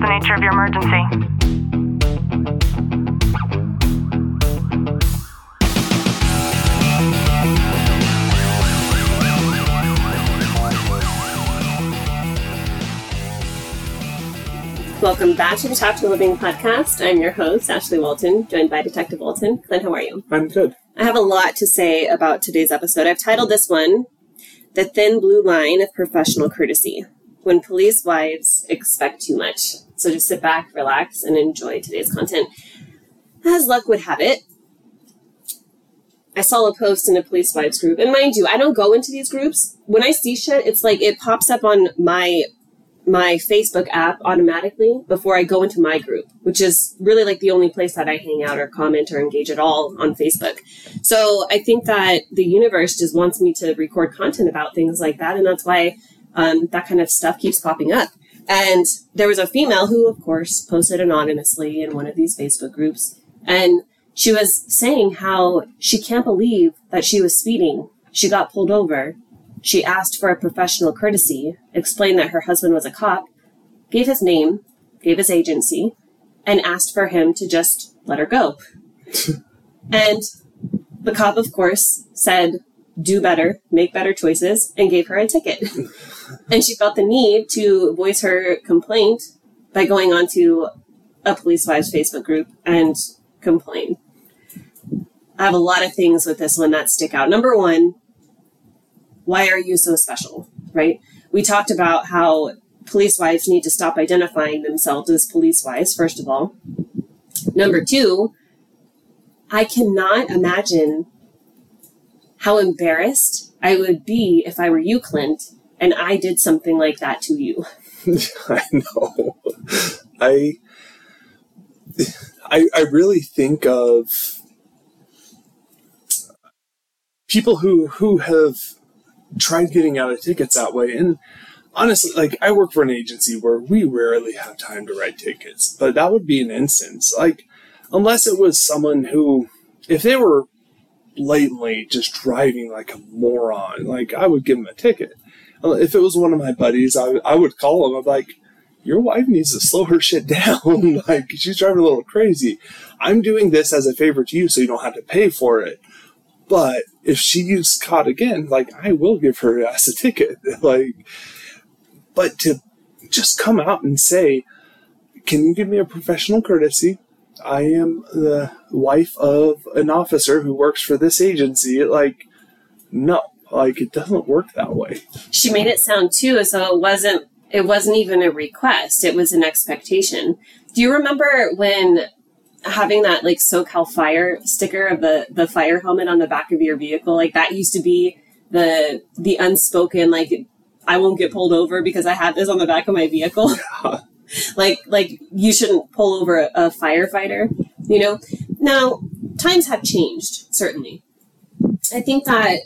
the nature of your emergency? Welcome back to the Tactical Living podcast. I'm your host, Ashley Walton, joined by Detective Walton. Clint, how are you? I'm good. I have a lot to say about today's episode. I've titled this one, The Thin Blue Line of Professional Courtesy When Police Wives Expect Too Much. So just sit back, relax, and enjoy today's content. As luck would have it, I saw a post in a police wives group, and mind you, I don't go into these groups. When I see shit, it's like it pops up on my my Facebook app automatically before I go into my group, which is really like the only place that I hang out or comment or engage at all on Facebook. So I think that the universe just wants me to record content about things like that, and that's why um, that kind of stuff keeps popping up. And there was a female who, of course, posted anonymously in one of these Facebook groups, and she was saying how she can't believe that she was speeding. She got pulled over. She asked for a professional courtesy, explained that her husband was a cop, gave his name, gave his agency, and asked for him to just let her go. and the cop, of course, said, do better, make better choices, and gave her a ticket. and she felt the need to voice her complaint by going onto a police wives Facebook group and complain. I have a lot of things with this one that stick out. Number one, why are you so special? Right? We talked about how police wives need to stop identifying themselves as police wives, first of all. Number two, I cannot imagine how embarrassed I would be if I were you, Clint, and I did something like that to you. I know. I, I I really think of people who who have tried getting out of tickets that way and honestly like i work for an agency where we rarely have time to write tickets but that would be an instance like unless it was someone who if they were blatantly just driving like a moron. Like i would give him a ticket. Uh, if it was one of my buddies i, I would call him. I'm like your wife needs to slow her shit down. Like she's driving a little crazy. I'm doing this as a favor to you so you don't have to pay for it. But if she's caught again, like I will give her ass a ticket. like, but to just come out and say, "Can you give me a professional courtesy? I am the wife of an officer who works for this agency." Like, no, like it doesn't work that way. She made it sound too as though it wasn't it wasn't even a request, it was an expectation. Do you remember when having that like SoCal Fire sticker of the the fire helmet on the back of your vehicle, like that used to be the the unspoken like I won't get pulled over because I have this on the back of my vehicle. like like you shouldn't pull over a, a firefighter, you know. Now times have changed certainly. I think that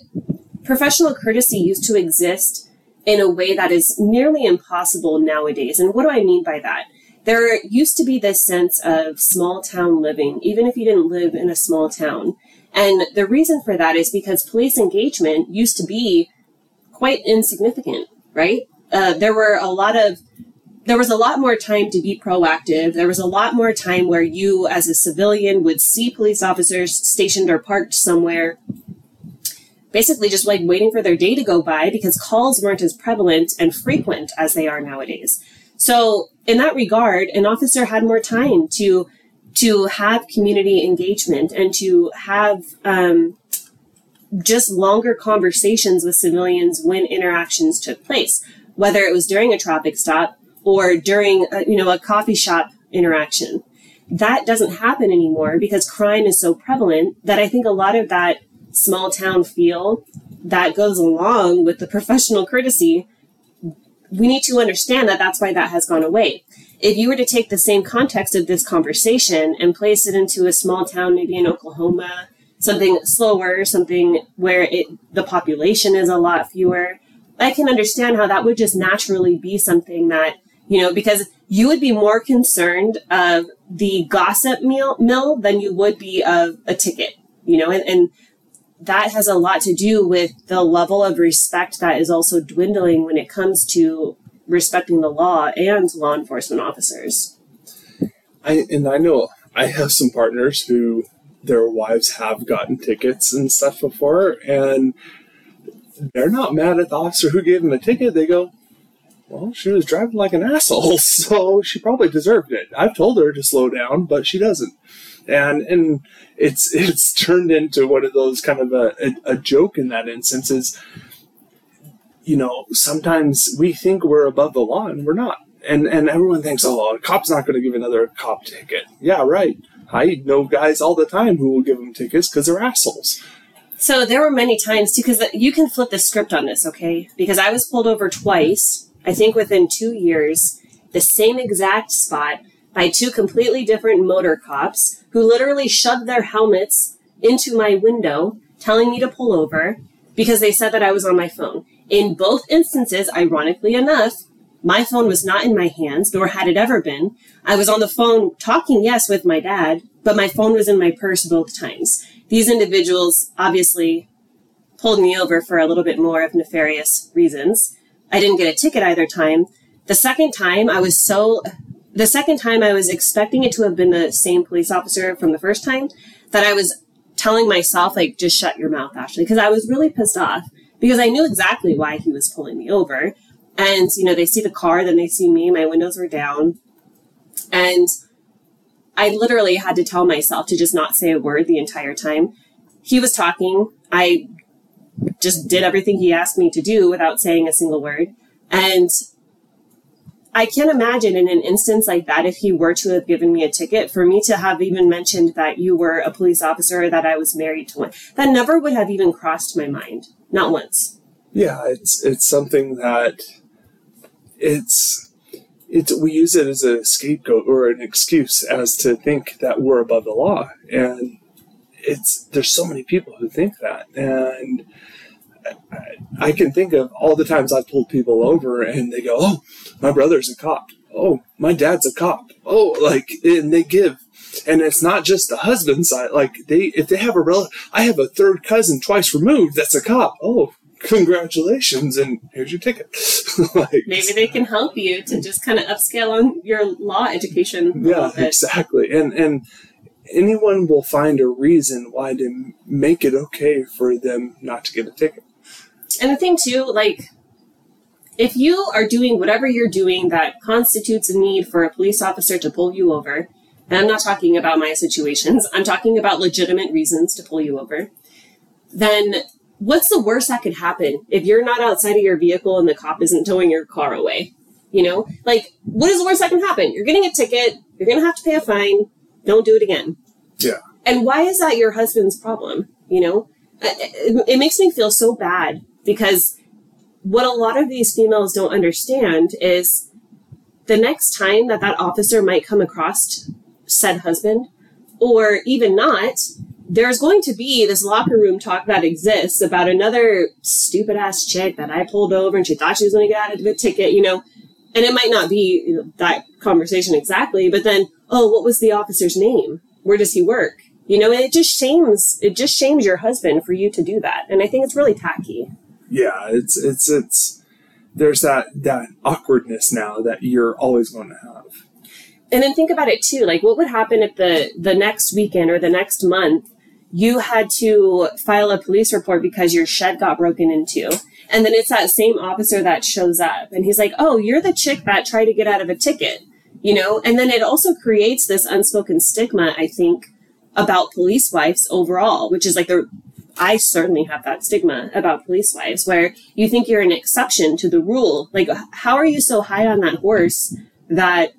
professional courtesy used to exist in a way that is nearly impossible nowadays. And what do I mean by that? there used to be this sense of small town living, even if you didn't live in a small town. And the reason for that is because police engagement used to be quite insignificant, right? Uh, there were a lot of there was a lot more time to be proactive. There was a lot more time where you, as a civilian, would see police officers stationed or parked somewhere, basically just like waiting for their day to go by because calls weren't as prevalent and frequent as they are nowadays. So in that regard, an officer had more time to to have community engagement and to have um, just longer conversations with civilians when interactions took place, whether it was during a traffic stop or during a, you know a coffee shop interaction. That doesn't happen anymore because crime is so prevalent that I think a lot of that small town feel that goes along with the professional courtesy we need to understand that that's why that has gone away. If you were to take the same context of this conversation and place it into a small town, maybe in Oklahoma, something slower, something where it, the population is a lot fewer, I can understand how that would just naturally be something that, you know, because you would be more concerned of the gossip meal, mill than you would be of a ticket, you know, and, and that has a lot to do with the level of respect that is also dwindling when it comes to respecting the law and law enforcement officers. I and I know I have some partners who their wives have gotten tickets and stuff before, and they're not mad at the officer who gave them a ticket. They go, "Well, she was driving like an asshole, so she probably deserved it." I've told her to slow down, but she doesn't, and and it's it's turned into one of those kind of a, a, a joke in that instance. Is you know sometimes we think we're above the law and we're not and and everyone thinks, oh, a cop's not going to give another cop ticket. Yeah, right. I know guys all the time who will give them tickets because they're assholes. So there were many times too, because you can flip the script on this, okay? Because I was pulled over twice, I think within two years, the same exact spot by two completely different motor cops who literally shoved their helmets into my window, telling me to pull over because they said that I was on my phone. In both instances, ironically enough, my phone was not in my hands, nor had it ever been. I was on the phone talking, yes, with my dad, but my phone was in my purse both times. These individuals obviously pulled me over for a little bit more of nefarious reasons. I didn't get a ticket either time. The second time, I was so, the second time I was expecting it to have been the same police officer from the first time that I was telling myself, like, just shut your mouth, Ashley, because I was really pissed off because I knew exactly why he was pulling me over. And, you know, they see the car, then they see me, my windows were down. And I literally had to tell myself to just not say a word the entire time. He was talking. I just did everything he asked me to do without saying a single word. And I can't imagine in an instance like that, if he were to have given me a ticket, for me to have even mentioned that you were a police officer or that I was married to one. That never would have even crossed my mind. Not once. Yeah, it's it's something that it's it's we use it as a scapegoat or an excuse as to think that we're above the law and it's there's so many people who think that and I, can think of all the times I've pulled people over and they go, "Oh, my brother's a cop. Oh, my dad's a cop. Oh, like and they give and it's not just the husband side. Like they, if they have a relative, I have a third cousin twice removed that's a cop. Oh, congratulations and here's your ticket like, maybe they can help you to just kind of upscale on your law education yeah exactly and and anyone will find a reason why to make it okay for them not to get a ticket and the thing too like if you are doing whatever you're doing that constitutes a need for a police officer to pull you over and i'm not talking about my situations i'm talking about legitimate reasons to pull you over then what's the worst that could happen if you're not outside of your vehicle and the cop isn't towing your car away? You know, like what is the worst that can happen? You're getting a ticket. You're going to have to pay a fine. Don't do it again. Yeah. And why is that your husband's problem? You know, it, it makes me feel so bad because what a lot of these females don't understand is the next time that that officer might come across said husband, or even not, there's going to be this locker room talk that exists about another stupid ass chick that I pulled over and she thought she was going to get out of the ticket, you know, and it might not be that conversation exactly, but then, oh, what was the officer's name? Where does he work? You know, it just shames, it just shames your husband for you to do that. And I think it's really tacky. Yeah, it's, it's, it's, there's that, that awkwardness now that you're always going to have. And then think about it too. Like, what would happen if the the next weekend or the next month you had to file a police report because your shed got broken into. And then it's that same officer that shows up and he's like, Oh, you're the chick that tried to get out of a ticket, you know? And then it also creates this unspoken stigma, I think, about police wives overall, which is like the, I certainly have that stigma about police wives where you think you're an exception to the rule. Like, how are you so high on that horse that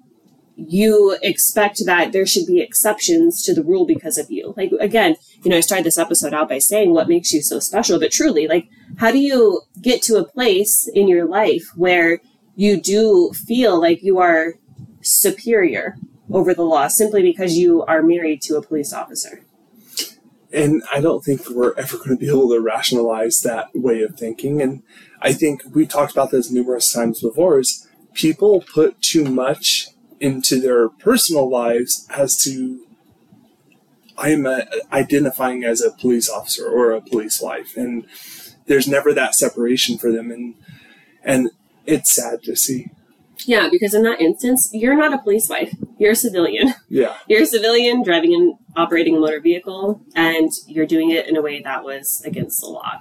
you expect that there should be exceptions to the rule because of you. Like, again, you know, I started this episode out by saying what makes you so special, but truly, like, how do you get to a place in your life where you do feel like you are superior over the law simply because you are married to a police officer? And I don't think we're ever going to be able to rationalize that way of thinking. And I think we talked about this numerous times before is people put too much into their personal lives as to I am a, identifying as a police officer or a police wife, and there's never that separation for them, and and it's sad to see. Yeah, because in that instance, you're not a police wife. You're a civilian. Yeah. You're a civilian driving and operating a motor vehicle, and you're doing it in a way that was against the law.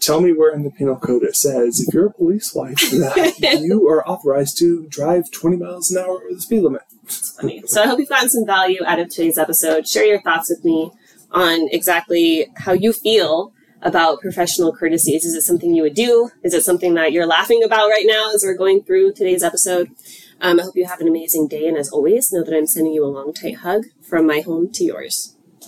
Tell me where in the penal code it says if you're a police wife that you are authorized to drive 20 miles an hour over the speed limit. So I hope you've gotten some value out of today's episode. Share your thoughts with me on exactly how you feel about professional courtesies. Is it something you would do? Is it something that you're laughing about right now as we're going through today's episode? Um, I hope you have an amazing day. And as always, know that I'm sending you a long, tight hug from my home to yours.